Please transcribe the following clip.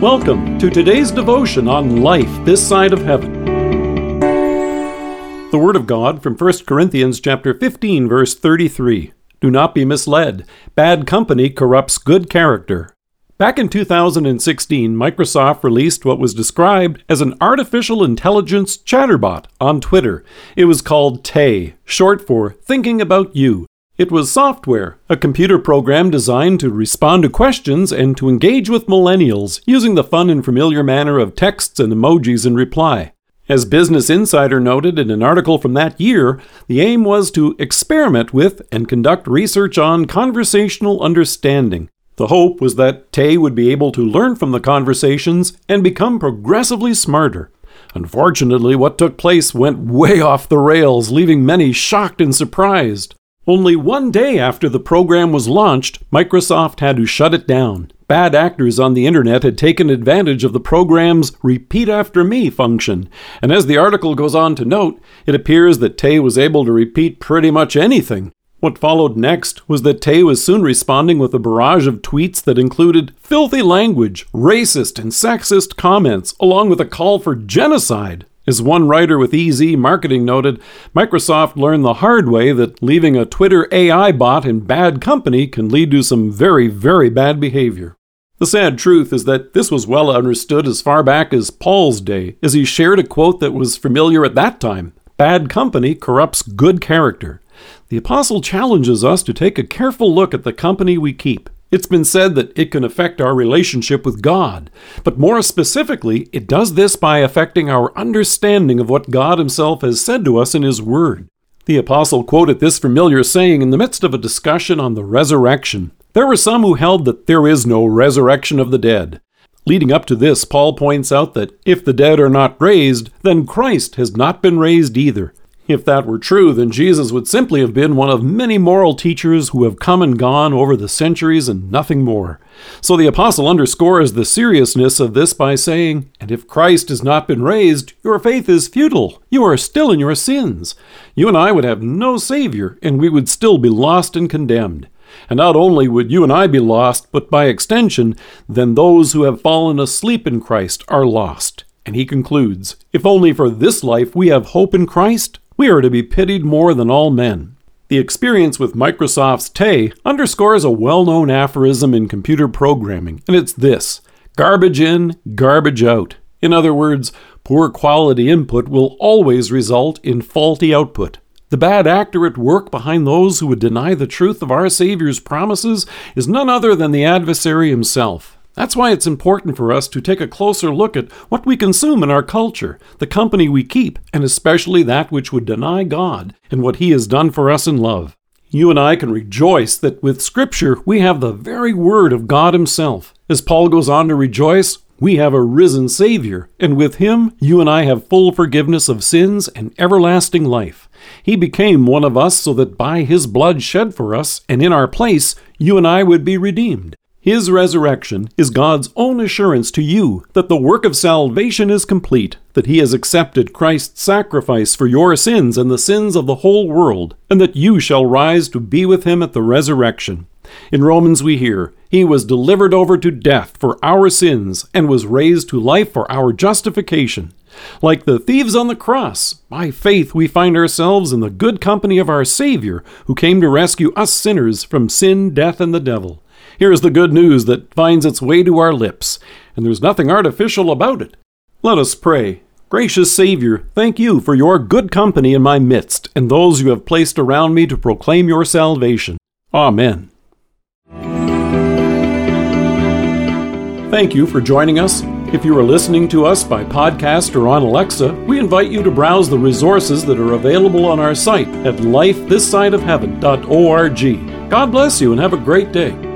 Welcome to today's devotion on life this side of heaven. The word of God from 1 Corinthians chapter 15 verse 33. Do not be misled. Bad company corrupts good character. Back in 2016, Microsoft released what was described as an artificial intelligence chatterbot on Twitter. It was called Tay, short for Thinking About You. It was software, a computer program designed to respond to questions and to engage with millennials using the fun and familiar manner of texts and emojis in reply. As Business Insider noted in an article from that year, the aim was to experiment with and conduct research on conversational understanding. The hope was that Tay would be able to learn from the conversations and become progressively smarter. Unfortunately, what took place went way off the rails, leaving many shocked and surprised. Only one day after the program was launched, Microsoft had to shut it down. Bad actors on the internet had taken advantage of the program's repeat after me function, and as the article goes on to note, it appears that Tay was able to repeat pretty much anything. What followed next was that Tay was soon responding with a barrage of tweets that included filthy language, racist and sexist comments, along with a call for genocide. As one writer with EZ Marketing noted, Microsoft learned the hard way that leaving a Twitter AI bot in bad company can lead to some very, very bad behavior. The sad truth is that this was well understood as far back as Paul's day, as he shared a quote that was familiar at that time Bad company corrupts good character. The Apostle challenges us to take a careful look at the company we keep. It's been said that it can affect our relationship with God, but more specifically, it does this by affecting our understanding of what God Himself has said to us in His Word. The Apostle quoted this familiar saying in the midst of a discussion on the resurrection. There were some who held that there is no resurrection of the dead. Leading up to this, Paul points out that if the dead are not raised, then Christ has not been raised either. If that were true, then Jesus would simply have been one of many moral teachers who have come and gone over the centuries and nothing more. So the apostle underscores the seriousness of this by saying, And if Christ has not been raised, your faith is futile. You are still in your sins. You and I would have no Savior, and we would still be lost and condemned. And not only would you and I be lost, but by extension, then those who have fallen asleep in Christ are lost. And he concludes, If only for this life we have hope in Christ, we are to be pitied more than all men. The experience with Microsoft's Tay underscores a well known aphorism in computer programming, and it's this garbage in, garbage out. In other words, poor quality input will always result in faulty output. The bad actor at work behind those who would deny the truth of our Savior's promises is none other than the adversary himself. That's why it's important for us to take a closer look at what we consume in our culture, the company we keep, and especially that which would deny God and what He has done for us in love. You and I can rejoice that with Scripture we have the very Word of God Himself. As Paul goes on to rejoice, we have a risen Savior, and with Him you and I have full forgiveness of sins and everlasting life. He became one of us so that by His blood shed for us and in our place, you and I would be redeemed. His resurrection is God's own assurance to you that the work of salvation is complete, that He has accepted Christ's sacrifice for your sins and the sins of the whole world, and that you shall rise to be with Him at the resurrection. In Romans we hear, He was delivered over to death for our sins and was raised to life for our justification. Like the thieves on the cross, by faith we find ourselves in the good company of our Savior, who came to rescue us sinners from sin, death, and the devil. Here is the good news that finds its way to our lips, and there's nothing artificial about it. Let us pray. Gracious Savior, thank you for your good company in my midst and those you have placed around me to proclaim your salvation. Amen. Thank you for joining us. If you are listening to us by podcast or on Alexa, we invite you to browse the resources that are available on our site at lifethissideofheaven.org. God bless you and have a great day.